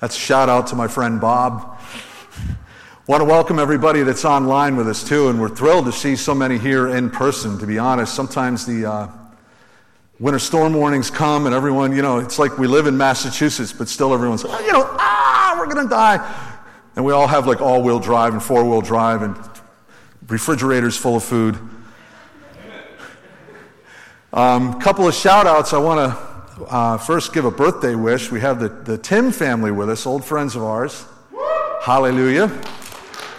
That's a shout out to my friend Bob. Want to welcome everybody that's online with us too, and we're thrilled to see so many here in person. To be honest, sometimes the uh, winter storm warnings come, and everyone, you know, it's like we live in Massachusetts, but still everyone's, oh, you know, ah, we're to die. And we all have like all wheel drive and four wheel drive and refrigerators full of food. A um, couple of shout outs. I want to uh, first give a birthday wish. We have the, the Tim family with us, old friends of ours. Hallelujah.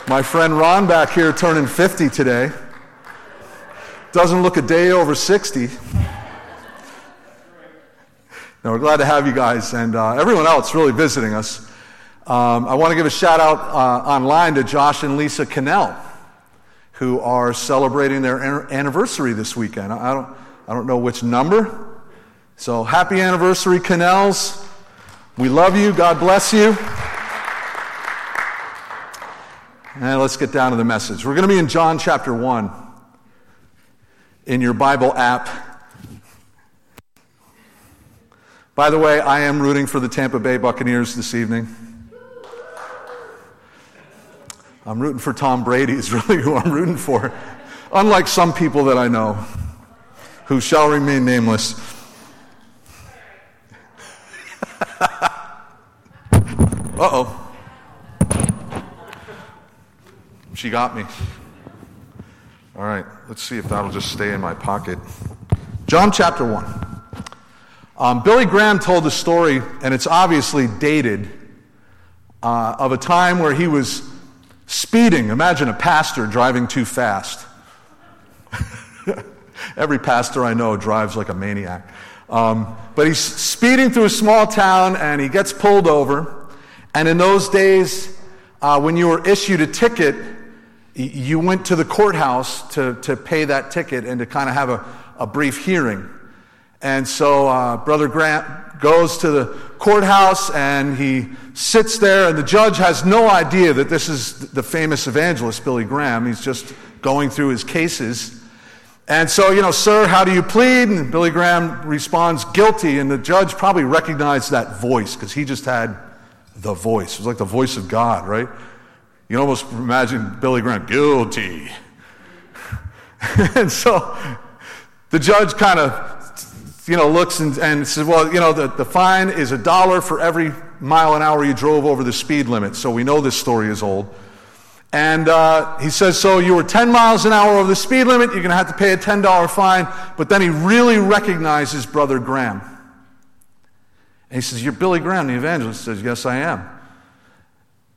My friend Ron back here turning 50 today. Doesn't look a day over 60. No, we're glad to have you guys and uh, everyone else really visiting us. Um, I want to give a shout out uh, online to Josh and Lisa Cannell, who are celebrating their anniversary this weekend. I don't, I don't know which number, so happy anniversary, Canals. We love you. God bless you. And let's get down to the message. We're going to be in John chapter 1 in your Bible app. By the way, I am rooting for the Tampa Bay Buccaneers this evening. I'm rooting for Tom Brady, is really who I'm rooting for. Unlike some people that I know who shall remain nameless. Uh oh. She got me. All right, let's see if that'll just stay in my pocket. John chapter 1. Um, Billy Graham told the story, and it's obviously dated, uh, of a time where he was speeding. Imagine a pastor driving too fast. Every pastor I know drives like a maniac. Um, but he's speeding through a small town and he gets pulled over. And in those days, uh, when you were issued a ticket, you went to the courthouse to, to pay that ticket and to kind of have a, a brief hearing. And so uh, Brother Graham goes to the courthouse and he sits there, and the judge has no idea that this is the famous evangelist, Billy Graham. He's just going through his cases. And so, you know, sir, how do you plead? And Billy Graham responds, guilty. And the judge probably recognized that voice because he just had the voice. It was like the voice of God, right? You can almost imagine Billy Graham, guilty. and so the judge kind of, you know, looks and, and says, well, you know, the, the fine is a dollar for every mile an hour you drove over the speed limit. So we know this story is old. And uh, he says, So you were 10 miles an hour over the speed limit, you're going to have to pay a $10 fine. But then he really recognizes Brother Graham. And he says, You're Billy Graham, the evangelist. He says, Yes, I am.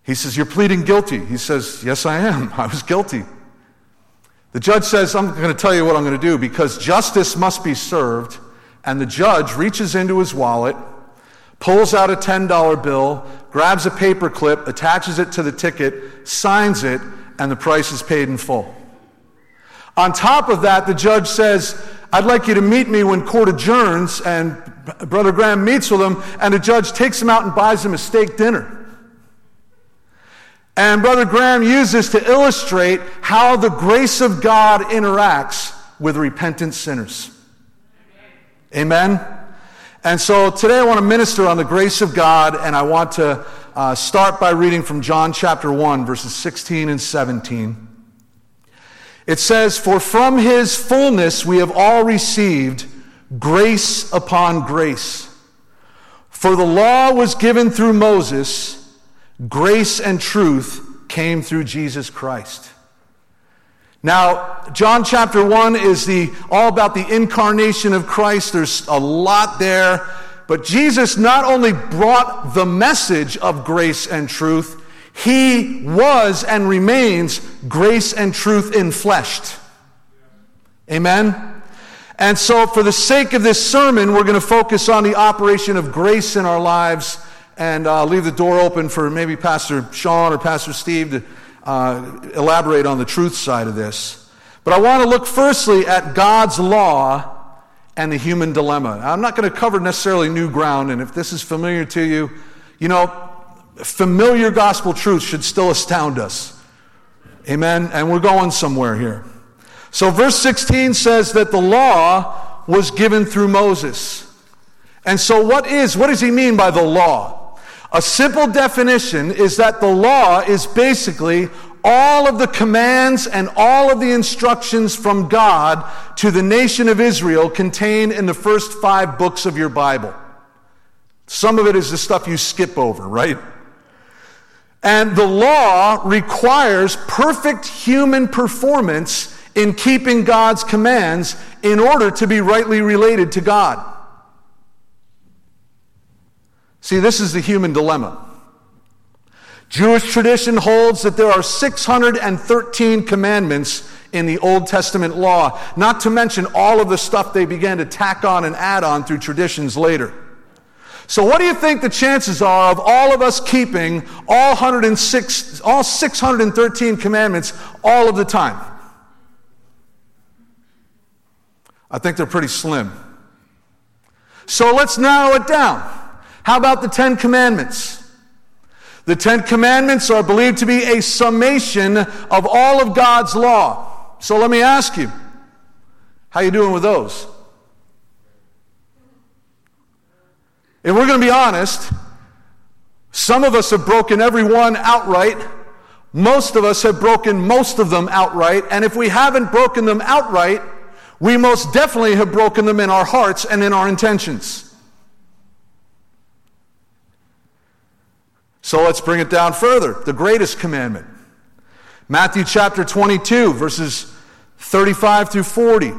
He says, You're pleading guilty. He says, Yes, I am. I was guilty. The judge says, I'm going to tell you what I'm going to do because justice must be served. And the judge reaches into his wallet, pulls out a $10 bill, grabs a paper clip, attaches it to the ticket, signs it, and the price is paid in full. On top of that, the judge says, I'd like you to meet me when court adjourns, and Brother Graham meets with him, and the judge takes him out and buys him a steak dinner. And Brother Graham uses to illustrate how the grace of God interacts with repentant sinners. Amen? And so today I want to minister on the grace of God, and I want to uh, start by reading from John chapter 1, verses 16 and 17. It says, For from his fullness we have all received grace upon grace. For the law was given through Moses, grace and truth came through Jesus Christ. Now, John chapter 1 is the, all about the incarnation of Christ. There's a lot there. But Jesus not only brought the message of grace and truth, he was and remains grace and truth in fleshed. Amen? And so, for the sake of this sermon, we're going to focus on the operation of grace in our lives and uh, leave the door open for maybe Pastor Sean or Pastor Steve to uh, elaborate on the truth side of this. But I want to look firstly at God's law and the human dilemma. I'm not going to cover necessarily new ground, and if this is familiar to you, you know, familiar gospel truth should still astound us. Amen? And we're going somewhere here. So, verse 16 says that the law was given through Moses. And so, what is, what does he mean by the law? A simple definition is that the law is basically all of the commands and all of the instructions from God to the nation of Israel contained in the first five books of your Bible. Some of it is the stuff you skip over, right? And the law requires perfect human performance in keeping God's commands in order to be rightly related to God. See, this is the human dilemma. Jewish tradition holds that there are 613 commandments in the Old Testament law, not to mention all of the stuff they began to tack on and add on through traditions later. So, what do you think the chances are of all of us keeping all 106, all 613 commandments all of the time? I think they're pretty slim. So let's narrow it down. How about the Ten Commandments? The Ten Commandments are believed to be a summation of all of God's law. So let me ask you, how you doing with those? If we're going to be honest, some of us have broken every one outright. Most of us have broken most of them outright. And if we haven't broken them outright, we most definitely have broken them in our hearts and in our intentions. So let's bring it down further. The greatest commandment. Matthew chapter 22, verses 35 through 40.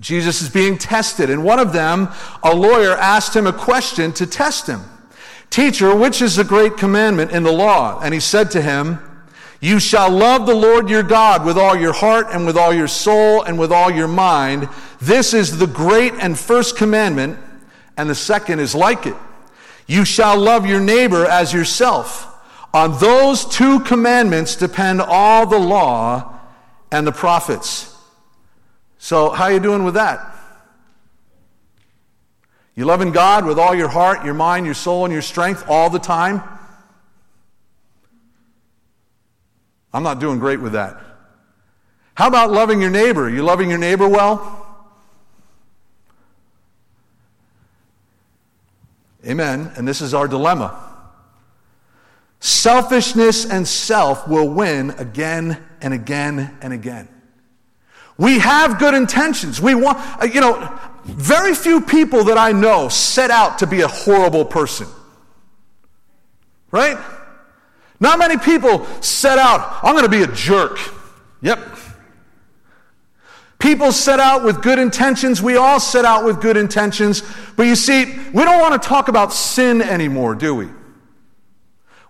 Jesus is being tested, and one of them, a lawyer, asked him a question to test him. Teacher, which is the great commandment in the law? And he said to him, You shall love the Lord your God with all your heart and with all your soul and with all your mind. This is the great and first commandment, and the second is like it. You shall love your neighbor as yourself. On those two commandments depend all the law and the prophets. So, how are you doing with that? You loving God with all your heart, your mind, your soul, and your strength all the time? I'm not doing great with that. How about loving your neighbor? You loving your neighbor well? Amen. And this is our dilemma. Selfishness and self will win again and again and again. We have good intentions. We want, uh, you know, very few people that I know set out to be a horrible person. Right? Not many people set out, I'm going to be a jerk. Yep, People set out with good intentions. We all set out with good intentions. But you see, we don't want to talk about sin anymore, do we?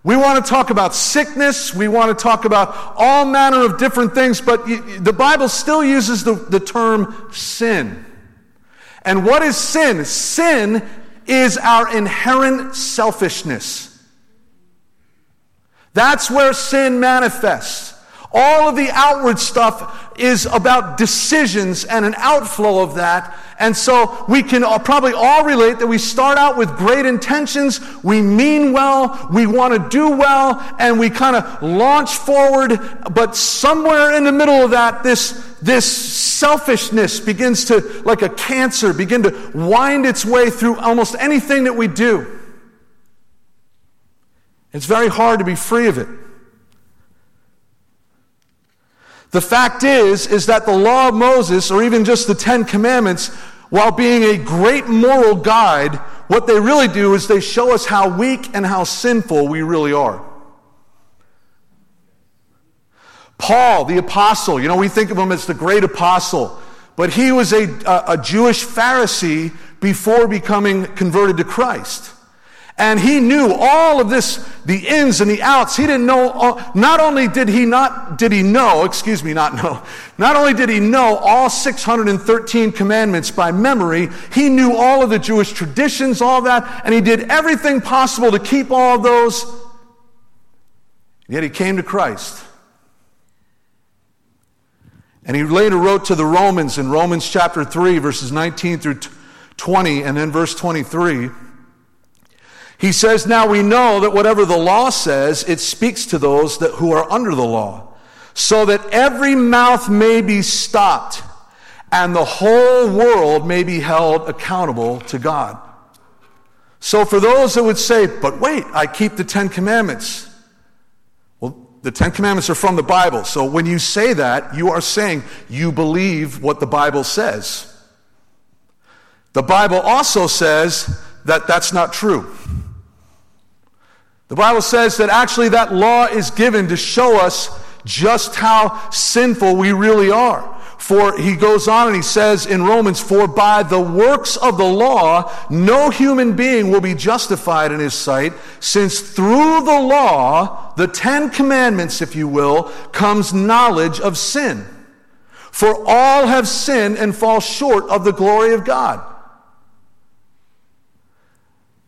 We want to talk about sickness. We want to talk about all manner of different things, but the Bible still uses the, the term sin. And what is sin? Sin is our inherent selfishness. That's where sin manifests. All of the outward stuff is about decisions and an outflow of that. And so we can probably all relate that we start out with great intentions, we mean well, we want to do well, and we kind of launch forward. But somewhere in the middle of that, this, this selfishness begins to, like a cancer, begin to wind its way through almost anything that we do. It's very hard to be free of it. The fact is, is that the law of Moses, or even just the Ten Commandments, while being a great moral guide, what they really do is they show us how weak and how sinful we really are. Paul, the apostle, you know, we think of him as the great apostle, but he was a, a, a Jewish Pharisee before becoming converted to Christ. And he knew all of this, the ins and the outs. He didn't know, all, not only did he not, did he know, excuse me, not know, not only did he know all 613 commandments by memory, he knew all of the Jewish traditions, all that, and he did everything possible to keep all of those. Yet he came to Christ. And he later wrote to the Romans in Romans chapter 3, verses 19 through 20, and then verse 23. He says, Now we know that whatever the law says, it speaks to those that, who are under the law, so that every mouth may be stopped and the whole world may be held accountable to God. So, for those that would say, but wait, I keep the Ten Commandments. Well, the Ten Commandments are from the Bible. So, when you say that, you are saying you believe what the Bible says. The Bible also says that that's not true. The Bible says that actually that law is given to show us just how sinful we really are. For he goes on and he says in Romans, For by the works of the law, no human being will be justified in his sight, since through the law, the Ten Commandments, if you will, comes knowledge of sin. For all have sinned and fall short of the glory of God.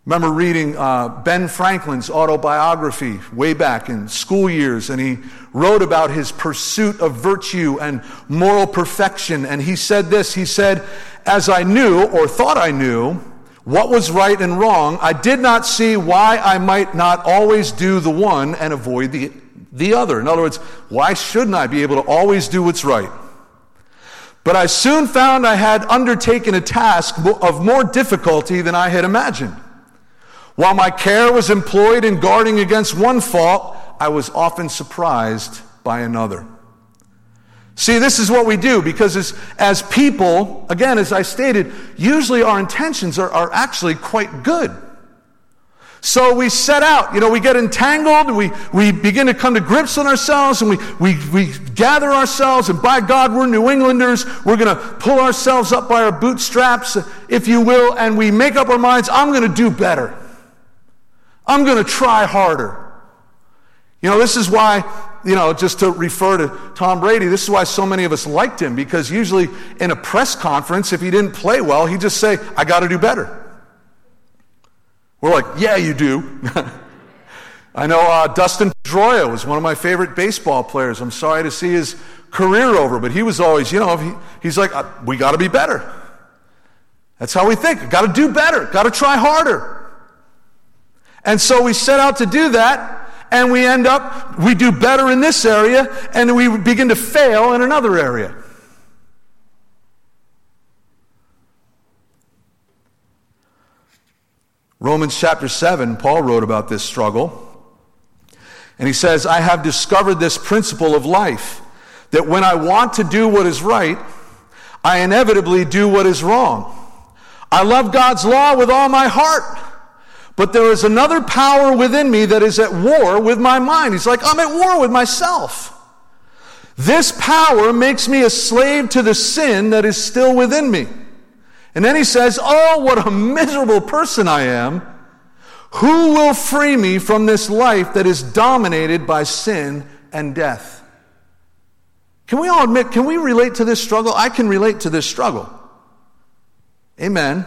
Remember reading uh, Ben Franklin's autobiography way back in school years, and he wrote about his pursuit of virtue and moral perfection. And he said this He said, As I knew, or thought I knew, what was right and wrong, I did not see why I might not always do the one and avoid the, the other. In other words, why shouldn't I be able to always do what's right? But I soon found I had undertaken a task of more difficulty than I had imagined. While my care was employed in guarding against one fault, I was often surprised by another. See, this is what we do because as, as people, again, as I stated, usually our intentions are, are actually quite good. So we set out, you know, we get entangled, we, we begin to come to grips on ourselves, and we, we, we gather ourselves, and by God, we're New Englanders. We're going to pull ourselves up by our bootstraps, if you will, and we make up our minds, I'm going to do better. I'm going to try harder. You know, this is why, you know, just to refer to Tom Brady, this is why so many of us liked him because usually in a press conference, if he didn't play well, he'd just say, I got to do better. We're like, yeah, you do. I know uh, Dustin Pedroia was one of my favorite baseball players. I'm sorry to see his career over, but he was always, you know, he, he's like, uh, we got to be better. That's how we think. Got to do better. Got to try harder. And so we set out to do that, and we end up, we do better in this area, and we begin to fail in another area. Romans chapter 7, Paul wrote about this struggle. And he says, I have discovered this principle of life that when I want to do what is right, I inevitably do what is wrong. I love God's law with all my heart but there is another power within me that is at war with my mind. He's like, I'm at war with myself. This power makes me a slave to the sin that is still within me. And then he says, Oh, what a miserable person I am. Who will free me from this life that is dominated by sin and death? Can we all admit, can we relate to this struggle? I can relate to this struggle. Amen.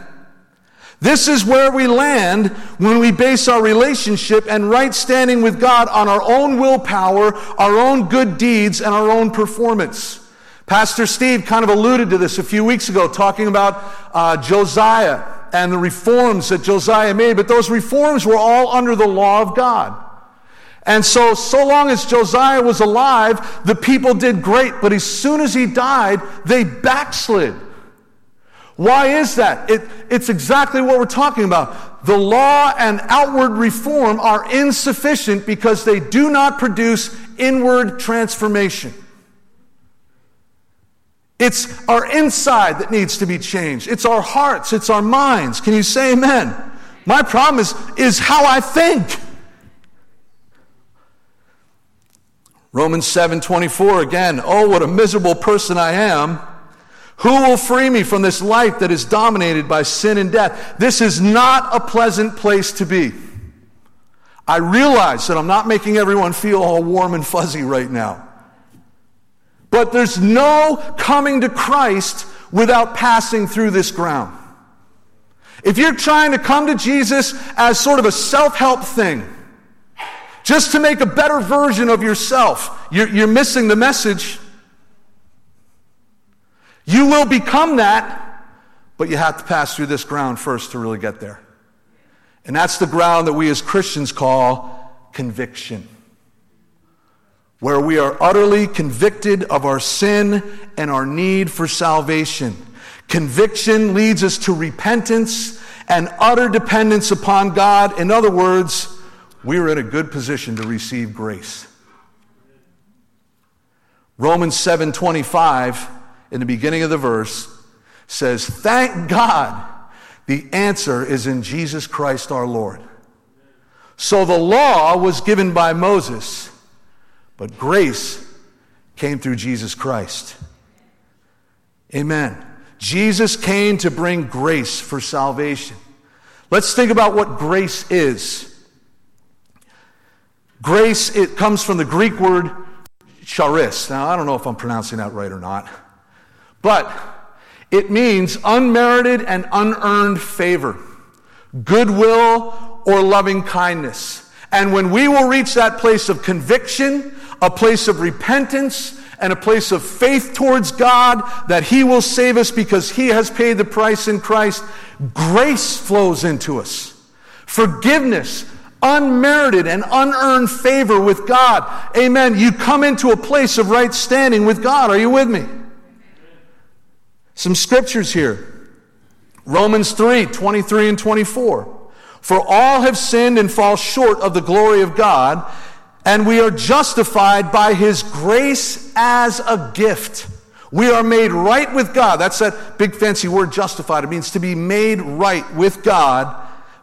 This is where we land when we base our relationship and right standing with God on our own willpower, our own good deeds, and our own performance. Pastor Steve kind of alluded to this a few weeks ago, talking about uh, Josiah and the reforms that Josiah made, but those reforms were all under the law of God. And so, so long as Josiah was alive, the people did great, but as soon as he died, they backslid. Why is that? It, it's exactly what we're talking about. The law and outward reform are insufficient because they do not produce inward transformation. It's our inside that needs to be changed. It's our hearts, it's our minds. Can you say amen? My problem is, is how I think. Romans 7:24 again, oh what a miserable person I am. Who will free me from this life that is dominated by sin and death? This is not a pleasant place to be. I realize that I'm not making everyone feel all warm and fuzzy right now. But there's no coming to Christ without passing through this ground. If you're trying to come to Jesus as sort of a self help thing, just to make a better version of yourself, you're, you're missing the message. You will become that, but you have to pass through this ground first to really get there. And that's the ground that we as Christians call conviction, where we are utterly convicted of our sin and our need for salvation. Conviction leads us to repentance, and utter dependence upon God. In other words, we are in a good position to receive grace. Romans 7:25 in the beginning of the verse says, "Thank God the answer is in Jesus Christ our Lord." So the law was given by Moses, but grace came through Jesus Christ. Amen. Jesus came to bring grace for salvation. Let's think about what grace is. Grace, it comes from the Greek word charis. Now, I don't know if I'm pronouncing that right or not, but it means unmerited and unearned favor, goodwill, or loving kindness. And when we will reach that place of conviction, a place of repentance, and a place of faith towards God that He will save us because He has paid the price in Christ, grace flows into us. Forgiveness, unmerited and unearned favor with God. Amen. You come into a place of right standing with God. Are you with me? Some scriptures here Romans 3 23 and 24. For all have sinned and fall short of the glory of God, and we are justified by his grace as a gift. We are made right with God. That's that big fancy word justified. It means to be made right with God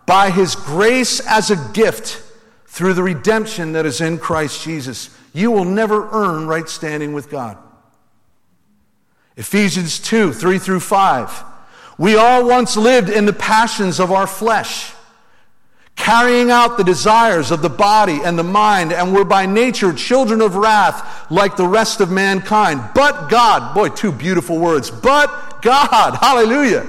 by his grace as a gift through the redemption that is in Christ Jesus. You will never earn right standing with God. Ephesians 2 3 through 5. We all once lived in the passions of our flesh, carrying out the desires of the body and the mind, and were by nature children of wrath like the rest of mankind. But God, boy, two beautiful words, but God, hallelujah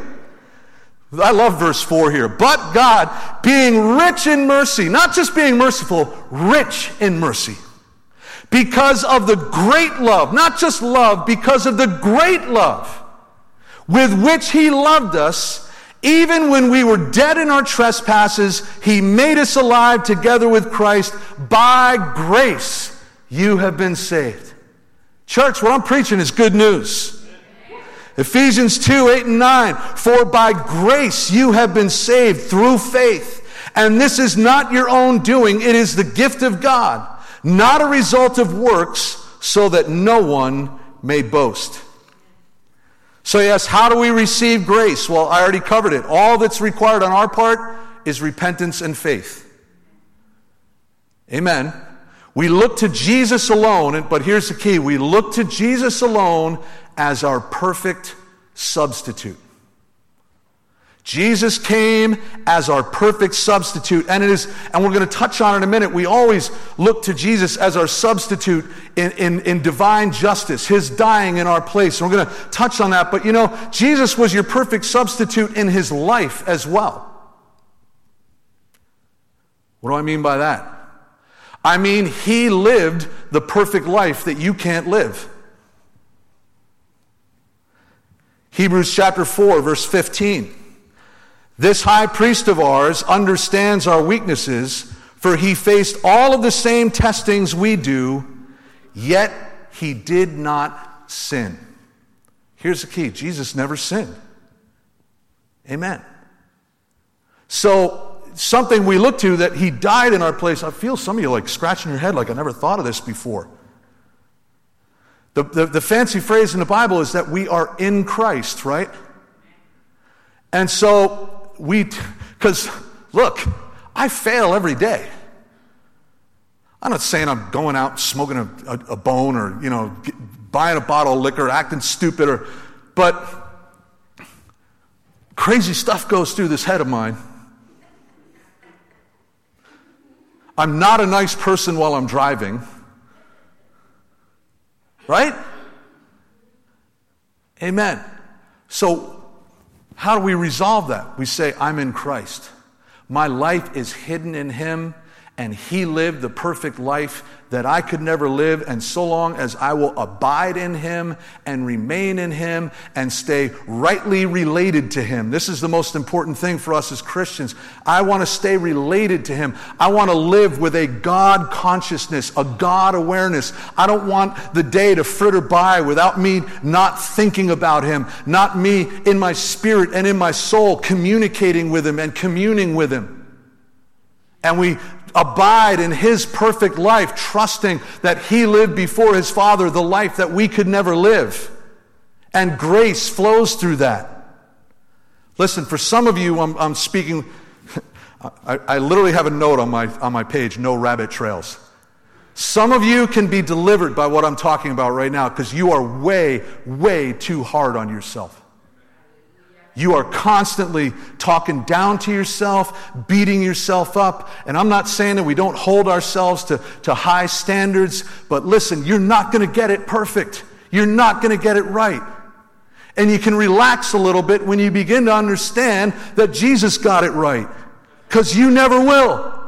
I love verse 4 here. But God, being rich in mercy, not just being merciful, rich in mercy. Because of the great love, not just love, because of the great love with which He loved us, even when we were dead in our trespasses, He made us alive together with Christ. By grace, you have been saved. Church, what I'm preaching is good news. Ephesians 2 8 and 9. For by grace you have been saved through faith. And this is not your own doing, it is the gift of God, not a result of works, so that no one may boast. So, yes, how do we receive grace? Well, I already covered it. All that's required on our part is repentance and faith. Amen. We look to Jesus alone, but here's the key we look to Jesus alone as our perfect substitute. Jesus came as our perfect substitute. And it is, and we're going to touch on it in a minute. We always look to Jesus as our substitute in, in, in divine justice, his dying in our place. And we're going to touch on that. But you know, Jesus was your perfect substitute in his life as well. What do I mean by that? I mean, he lived the perfect life that you can't live. Hebrews chapter 4, verse 15. This high priest of ours understands our weaknesses, for he faced all of the same testings we do, yet he did not sin. Here's the key Jesus never sinned. Amen. So, something we look to that he died in our place. I feel some of you like scratching your head like I never thought of this before. The, the, the, fancy phrase in the Bible is that we are in Christ, right? And so we, because look, I fail every day. I'm not saying I'm going out smoking a, a, a bone or, you know, get, buying a bottle of liquor, acting stupid, or, but crazy stuff goes through this head of mine. I'm not a nice person while I'm driving. Right? Amen. So, how do we resolve that? We say, I'm in Christ. My life is hidden in Him, and he lived the perfect life that I could never live. And so long as I will abide in him and remain in him and stay rightly related to him, this is the most important thing for us as Christians. I want to stay related to him. I want to live with a God consciousness, a God awareness. I don't want the day to fritter by without me not thinking about him, not me in my spirit and in my soul communicating with him and communing with him. And we abide in his perfect life, trusting that he lived before his Father the life that we could never live. And grace flows through that. Listen, for some of you, I'm, I'm speaking, I, I literally have a note on my, on my page no rabbit trails. Some of you can be delivered by what I'm talking about right now because you are way, way too hard on yourself. You are constantly talking down to yourself, beating yourself up. And I'm not saying that we don't hold ourselves to, to high standards, but listen, you're not going to get it perfect. You're not going to get it right. And you can relax a little bit when you begin to understand that Jesus got it right, because you never will.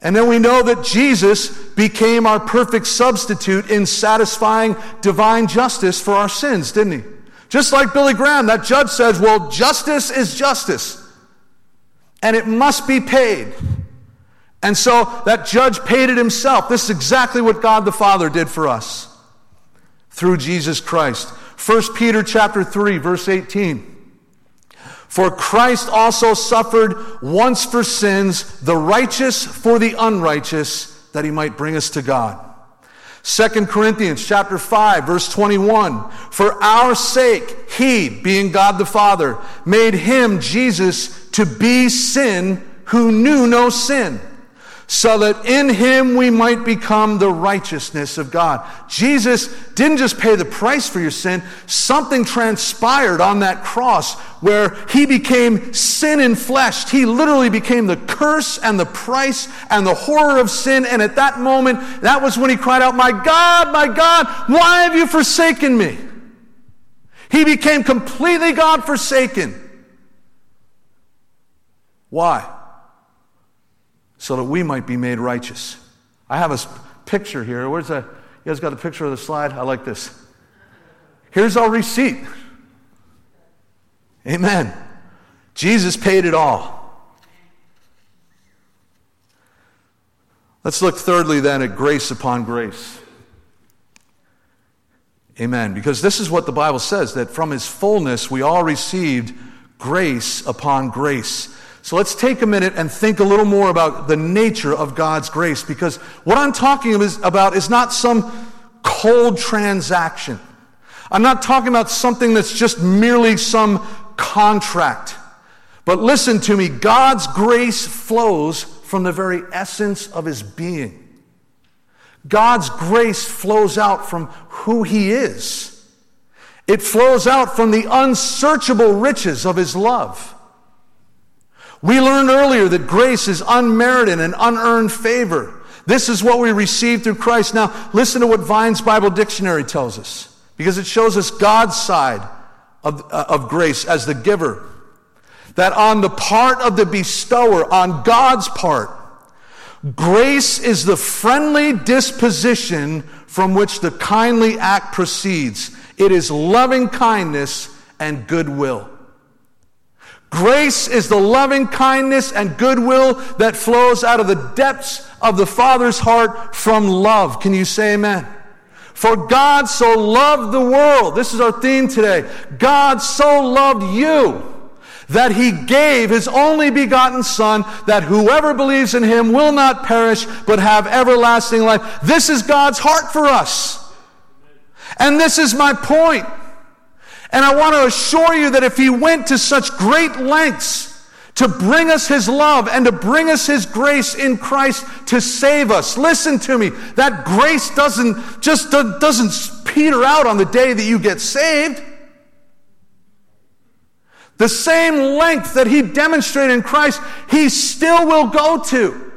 And then we know that Jesus became our perfect substitute in satisfying divine justice for our sins, didn't he? Just like Billy Graham, that judge says, well, justice is justice. And it must be paid. And so that judge paid it himself. This is exactly what God the Father did for us through Jesus Christ. 1 Peter chapter 3 verse 18. For Christ also suffered once for sins, the righteous for the unrighteous, that he might bring us to God. 2 Corinthians chapter 5 verse 21 For our sake he being God the Father made him Jesus to be sin who knew no sin so that in him we might become the righteousness of God. Jesus didn't just pay the price for your sin, something transpired on that cross where he became sin in flesh. He literally became the curse and the price and the horror of sin. And at that moment, that was when he cried out, My God, my God, why have you forsaken me? He became completely God forsaken. Why? So that we might be made righteous. I have a picture here. Where's that? You guys got a picture of the slide? I like this. Here's our receipt. Amen. Jesus paid it all. Let's look thirdly then at grace upon grace. Amen. Because this is what the Bible says that from his fullness we all received grace upon grace. So let's take a minute and think a little more about the nature of God's grace because what I'm talking about is not some cold transaction. I'm not talking about something that's just merely some contract. But listen to me God's grace flows from the very essence of his being. God's grace flows out from who he is. It flows out from the unsearchable riches of his love. We learned earlier that grace is unmerited and unearned favor. This is what we receive through Christ. Now, listen to what Vine's Bible Dictionary tells us, because it shows us God's side of, uh, of grace as the giver. That on the part of the bestower, on God's part, grace is the friendly disposition from which the kindly act proceeds. It is loving kindness and goodwill. Grace is the loving kindness and goodwill that flows out of the depths of the Father's heart from love. Can you say amen? For God so loved the world. This is our theme today. God so loved you that he gave his only begotten Son, that whoever believes in him will not perish, but have everlasting life. This is God's heart for us. And this is my point. And I want to assure you that if he went to such great lengths to bring us his love and to bring us his grace in Christ to save us, listen to me, that grace doesn't just doesn't peter out on the day that you get saved. The same length that he demonstrated in Christ, he still will go to.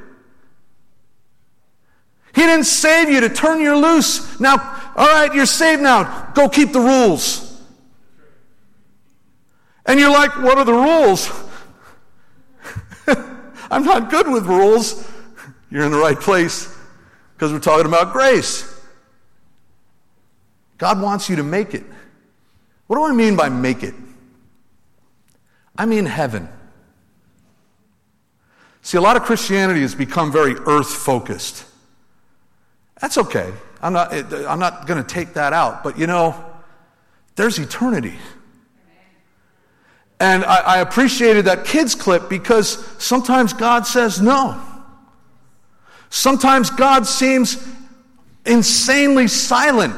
He didn't save you to turn you loose. Now, all right, you're saved now. Go keep the rules. And you're like, what are the rules? I'm not good with rules. You're in the right place because we're talking about grace. God wants you to make it. What do I mean by make it? I mean heaven. See, a lot of Christianity has become very earth focused. That's okay. I'm not, I'm not going to take that out. But you know, there's eternity. And I, I appreciated that kids clip because sometimes God says no. Sometimes God seems insanely silent.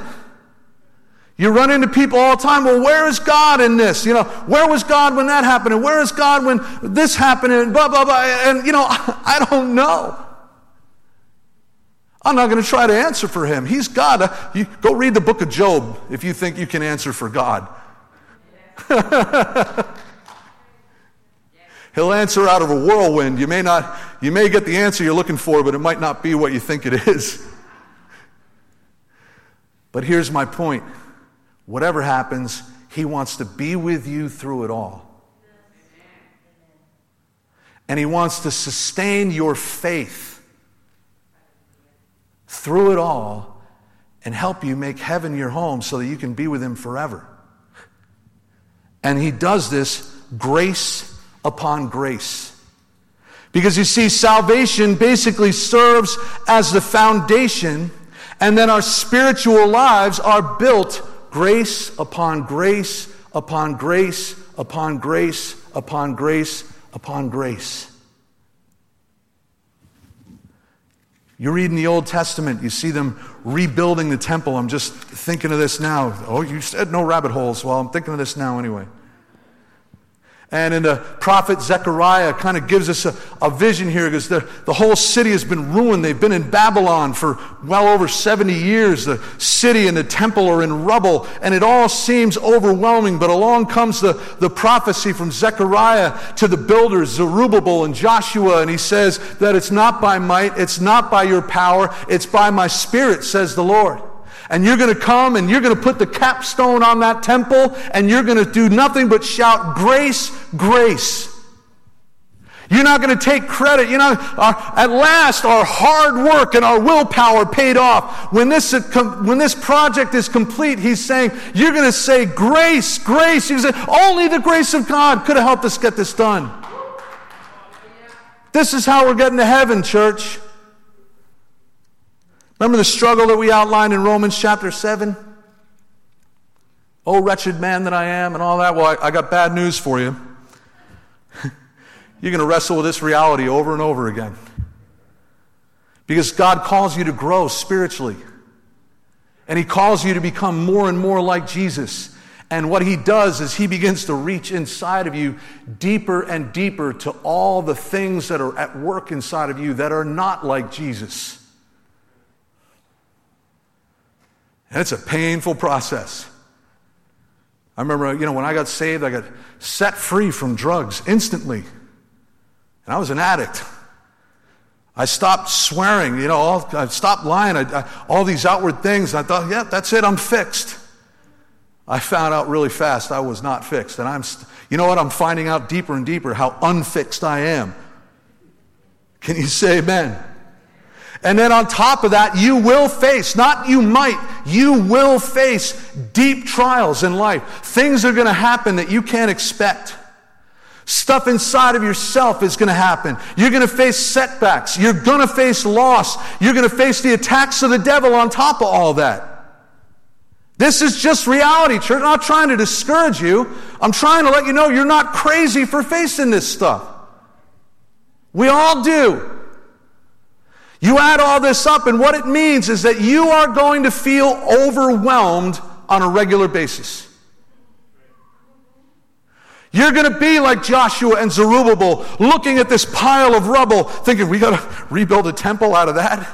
You run into people all the time. Well, where is God in this? You know, where was God when that happened? And where is God when this happened? And blah, blah, blah. And, you know, I don't know. I'm not going to try to answer for him. He's God. Uh, you, go read the book of Job if you think you can answer for God. He'll answer out of a whirlwind. You may not, you may get the answer you're looking for, but it might not be what you think it is. But here's my point. Whatever happens, he wants to be with you through it all. And he wants to sustain your faith through it all and help you make heaven your home so that you can be with him forever. And he does this grace upon grace. Because you see, salvation basically serves as the foundation, and then our spiritual lives are built grace upon grace upon grace upon grace upon grace upon grace. You read in the Old Testament, you see them rebuilding the temple. I'm just thinking of this now. Oh, you said no rabbit holes. Well, I'm thinking of this now anyway. And in the prophet Zechariah kind of gives us a, a vision here because the, the whole city has been ruined. They've been in Babylon for well over 70 years. The city and the temple are in rubble, and it all seems overwhelming. But along comes the, the prophecy from Zechariah to the builders, Zerubbabel and Joshua, and he says that it's not by might, it's not by your power, it's by my spirit, says the Lord and you're going to come and you're going to put the capstone on that temple and you're going to do nothing but shout, Grace, grace. You're not going to take credit. You know, at last, our hard work and our willpower paid off. When this, when this project is complete, he's saying, You're going to say, Grace, grace. He said, Only the grace of God could have helped us get this done. This is how we're getting to heaven, church. Remember the struggle that we outlined in Romans chapter 7? Oh, wretched man that I am, and all that. Well, I, I got bad news for you. You're going to wrestle with this reality over and over again. Because God calls you to grow spiritually. And He calls you to become more and more like Jesus. And what He does is He begins to reach inside of you deeper and deeper to all the things that are at work inside of you that are not like Jesus. It's a painful process. I remember, you know, when I got saved, I got set free from drugs instantly. And I was an addict. I stopped swearing, you know, all, I stopped lying, I, I, all these outward things. I thought, yeah, that's it, I'm fixed. I found out really fast I was not fixed. And I'm, you know what? I'm finding out deeper and deeper how unfixed I am. Can you say amen? And then on top of that, you will face, not you might, you will face deep trials in life. Things are going to happen that you can't expect. Stuff inside of yourself is going to happen. You're going to face setbacks. You're going to face loss. You're going to face the attacks of the devil on top of all that. This is just reality, church. I'm not trying to discourage you. I'm trying to let you know you're not crazy for facing this stuff. We all do. You add all this up, and what it means is that you are going to feel overwhelmed on a regular basis. You're going to be like Joshua and Zerubbabel, looking at this pile of rubble, thinking, we got to rebuild a temple out of that.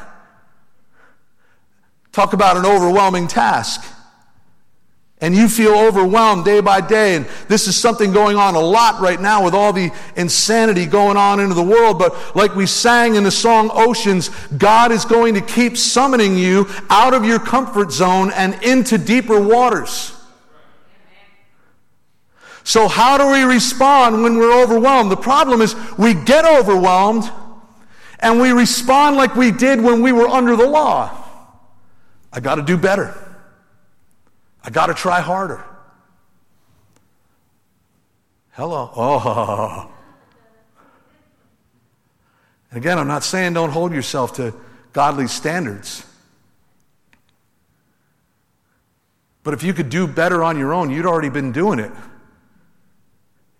Talk about an overwhelming task and you feel overwhelmed day by day. And this is something going on a lot right now with all the insanity going on into the world. But like we sang in the song Oceans, God is going to keep summoning you out of your comfort zone and into deeper waters. So, how do we respond when we're overwhelmed? The problem is we get overwhelmed and we respond like we did when we were under the law. I got to do better. I got to try harder. Hello. Oh. And again, I'm not saying don't hold yourself to godly standards. But if you could do better on your own, you'd already been doing it.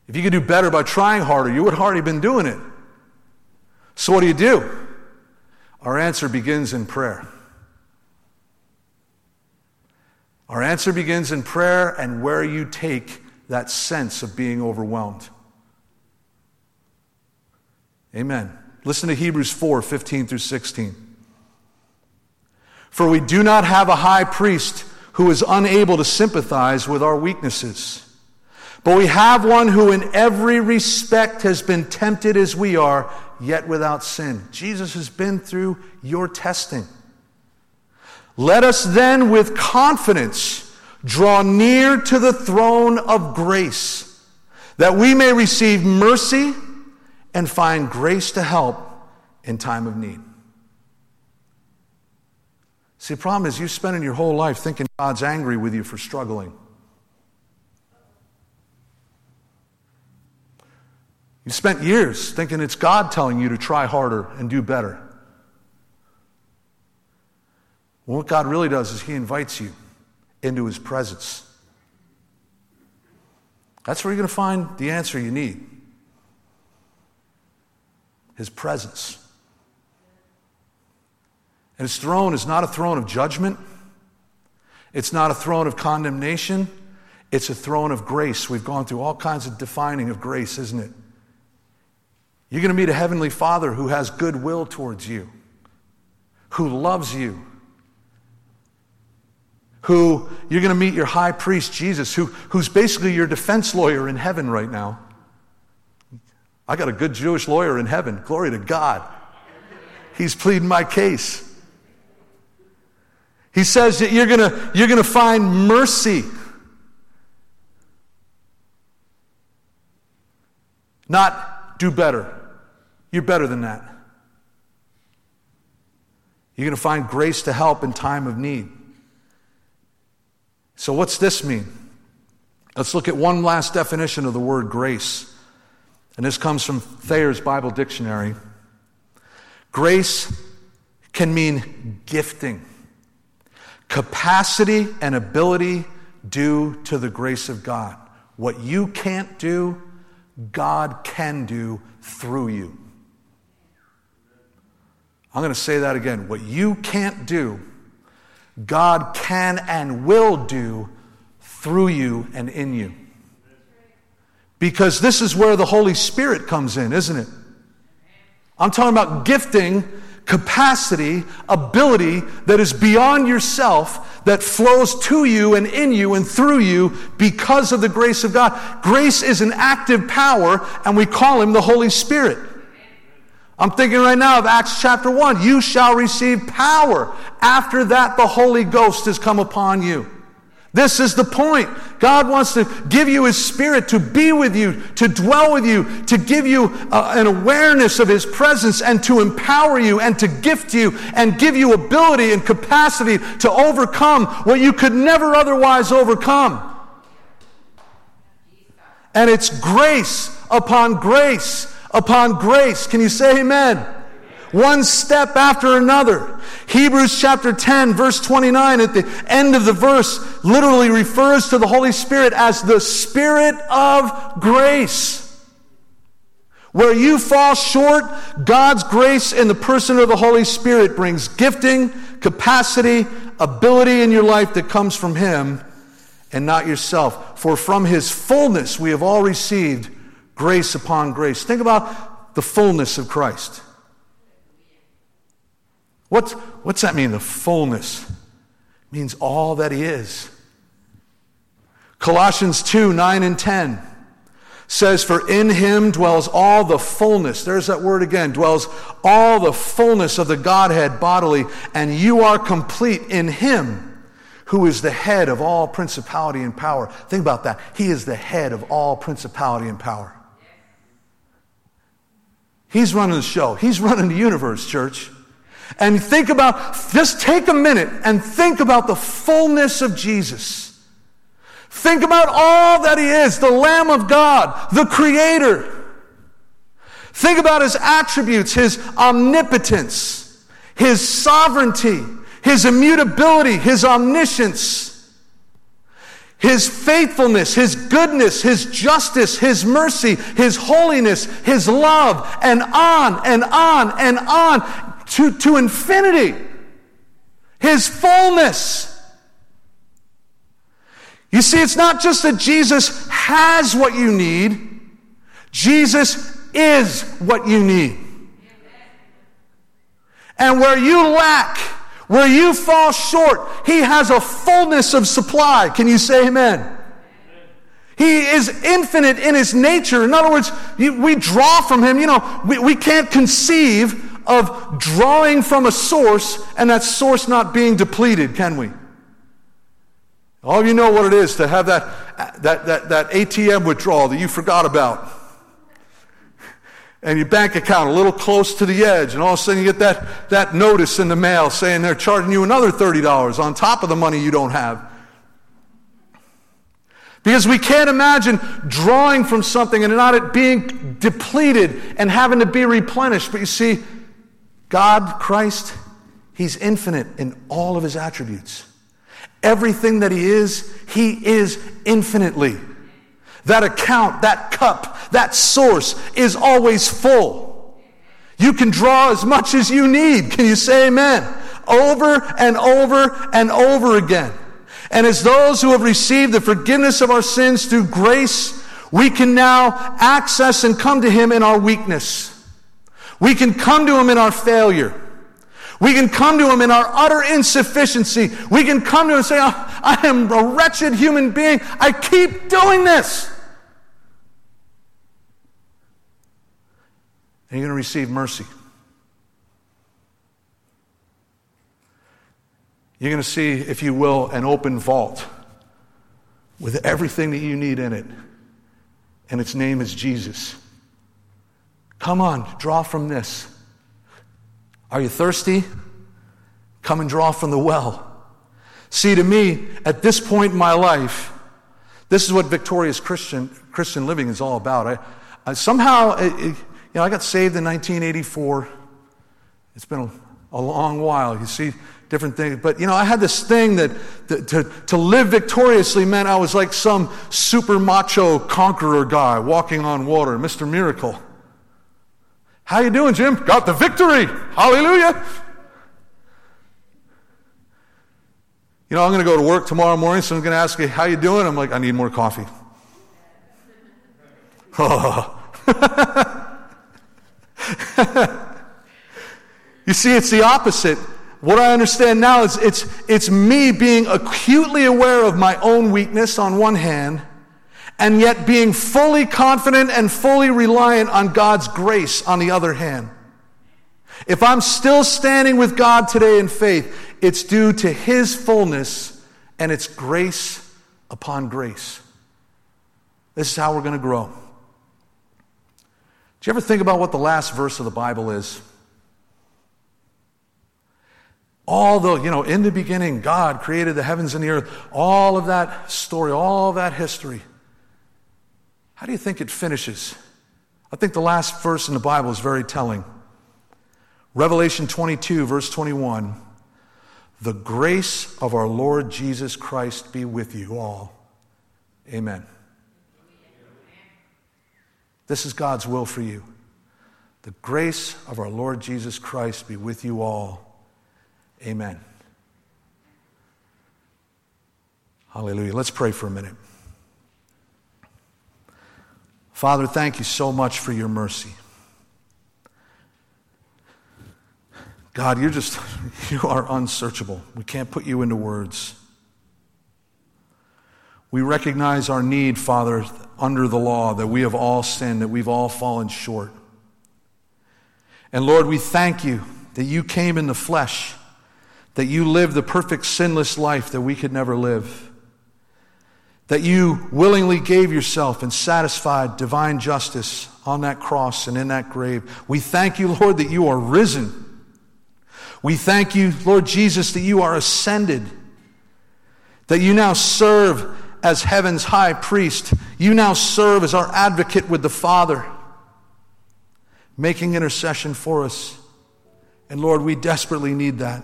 If you could do better by trying harder, you would have already been doing it. So, what do you do? Our answer begins in prayer. Our answer begins in prayer and where you take that sense of being overwhelmed. Amen. Listen to Hebrews 4 15 through 16. For we do not have a high priest who is unable to sympathize with our weaknesses. But we have one who, in every respect, has been tempted as we are, yet without sin. Jesus has been through your testing. Let us then, with confidence, draw near to the throne of grace, that we may receive mercy and find grace to help in time of need. See, the problem is you're spending your whole life thinking God's angry with you for struggling. You spent years thinking it's God telling you to try harder and do better. What God really does is He invites you into His presence. That's where you're going to find the answer you need His presence. And His throne is not a throne of judgment, it's not a throne of condemnation, it's a throne of grace. We've gone through all kinds of defining of grace, isn't it? You're going to meet a heavenly Father who has goodwill towards you, who loves you, who you're going to meet your high priest, Jesus, who, who's basically your defense lawyer in heaven right now. I got a good Jewish lawyer in heaven. Glory to God. He's pleading my case. He says that you're going to, you're going to find mercy. Not do better. You're better than that. You're going to find grace to help in time of need. So, what's this mean? Let's look at one last definition of the word grace. And this comes from Thayer's Bible Dictionary. Grace can mean gifting, capacity and ability due to the grace of God. What you can't do, God can do through you. I'm going to say that again. What you can't do, God can and will do through you and in you. Because this is where the Holy Spirit comes in, isn't it? I'm talking about gifting, capacity, ability that is beyond yourself, that flows to you and in you and through you because of the grace of God. Grace is an active power, and we call him the Holy Spirit. I'm thinking right now of Acts chapter 1. You shall receive power. After that, the Holy Ghost has come upon you. This is the point. God wants to give you His Spirit to be with you, to dwell with you, to give you uh, an awareness of His presence, and to empower you, and to gift you, and give you ability and capacity to overcome what you could never otherwise overcome. And it's grace upon grace upon grace. Can you say amen? One step after another. Hebrews chapter 10, verse 29, at the end of the verse, literally refers to the Holy Spirit as the Spirit of grace. Where you fall short, God's grace in the person of the Holy Spirit brings gifting, capacity, ability in your life that comes from Him and not yourself. For from His fullness we have all received grace upon grace. Think about the fullness of Christ. What's, what's that mean, the fullness? It means all that He is. Colossians 2 9 and 10 says, For in Him dwells all the fullness. There's that word again dwells all the fullness of the Godhead bodily, and you are complete in Him who is the head of all principality and power. Think about that. He is the head of all principality and power. He's running the show. He's running the universe, church. And think about, just take a minute and think about the fullness of Jesus. Think about all that He is the Lamb of God, the Creator. Think about His attributes, His omnipotence, His sovereignty, His immutability, His omniscience. His faithfulness, His goodness, His justice, His mercy, His holiness, His love, and on and on and on to, to infinity. His fullness. You see, it's not just that Jesus has what you need, Jesus is what you need. And where you lack, where you fall short, He has a fullness of supply. Can you say amen? He is infinite in his nature. In other words, we draw from him. You know, we, we can't conceive of drawing from a source and that source not being depleted, can we? All you know what it is to have that, that, that, that ATM withdrawal that you forgot about. And your bank account a little close to the edge, and all of a sudden you get that, that notice in the mail saying they're charging you another $30 on top of the money you don't have. Because we can't imagine drawing from something and not it being depleted and having to be replenished. But you see, God, Christ, He's infinite in all of His attributes. Everything that He is, He is infinitely. That account, that cup, that source is always full. You can draw as much as you need. Can you say amen? Over and over and over again. And as those who have received the forgiveness of our sins through grace, we can now access and come to Him in our weakness. We can come to Him in our failure. We can come to Him in our utter insufficiency. We can come to Him and say, oh, I am a wretched human being. I keep doing this. And you're going to receive mercy. You're going to see, if you will, an open vault with everything that you need in it. And its name is Jesus. Come on, draw from this. Are you thirsty? Come and draw from the well. See, to me, at this point in my life, this is what victorious Christian, Christian living is all about. I, I somehow, it, it, you know, I got saved in 1984. It's been a, a long while. You see, different things. But, you know, I had this thing that, that to, to live victoriously meant I was like some super macho conqueror guy walking on water, Mr. Miracle. How you doing, Jim? Got the victory. Hallelujah. You know, I'm going to go to work tomorrow morning, so I'm going to ask you, how you doing? I'm like, I need more coffee. you see, it's the opposite. What I understand now is it's, it's me being acutely aware of my own weakness on one hand, and yet being fully confident and fully reliant on God's grace on the other hand. If I'm still standing with God today in faith, it's due to His fullness and it's grace upon grace. This is how we're going to grow. Do you ever think about what the last verse of the Bible is? All the, you know, in the beginning, God created the heavens and the earth. All of that story, all that history. How do you think it finishes? I think the last verse in the Bible is very telling. Revelation 22, verse 21. The grace of our Lord Jesus Christ be with you all. Amen. This is God's will for you. The grace of our Lord Jesus Christ be with you all. Amen. Hallelujah. Let's pray for a minute. Father, thank you so much for your mercy. God, you're just, you are unsearchable. We can't put you into words. We recognize our need, Father, under the law, that we have all sinned, that we've all fallen short. And Lord, we thank you that you came in the flesh that you lived the perfect sinless life that we could never live. That you willingly gave yourself and satisfied divine justice on that cross and in that grave. We thank you, Lord, that you are risen. We thank you, Lord Jesus, that you are ascended, that you now serve as heaven's high priest. You now serve as our advocate with the Father, making intercession for us. And Lord, we desperately need that.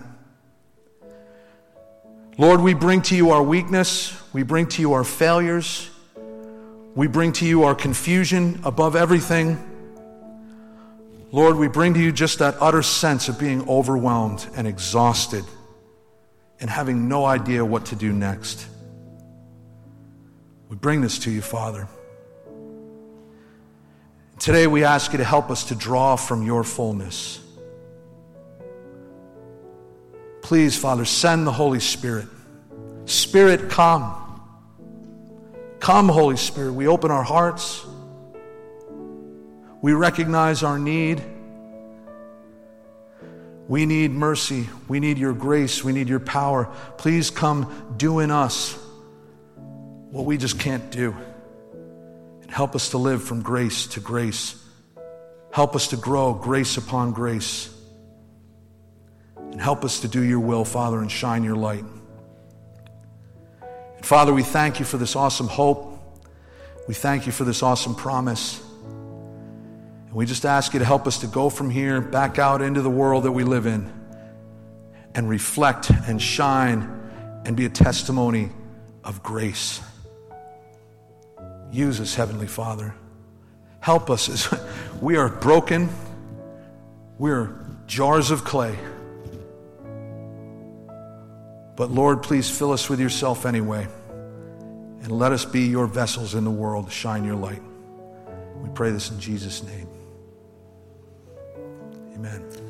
Lord, we bring to you our weakness, we bring to you our failures, we bring to you our confusion above everything. Lord, we bring to you just that utter sense of being overwhelmed and exhausted and having no idea what to do next. We bring this to you, Father. Today we ask you to help us to draw from your fullness. Please, Father, send the Holy Spirit. Spirit, come. Come, Holy Spirit. We open our hearts. We recognize our need. We need mercy. We need your grace. We need your power. Please come do in us what we just can't do. And help us to live from grace to grace. Help us to grow grace upon grace. And help us to do your will, Father, and shine your light. And Father, we thank you for this awesome hope. We thank you for this awesome promise. And we just ask you to help us to go from here back out into the world that we live in and reflect and shine and be a testimony of grace. Use us, Heavenly Father. Help us as we are broken, we are jars of clay. But Lord, please fill us with yourself anyway. And let us be your vessels in the world to shine your light. We pray this in Jesus' name. Amen.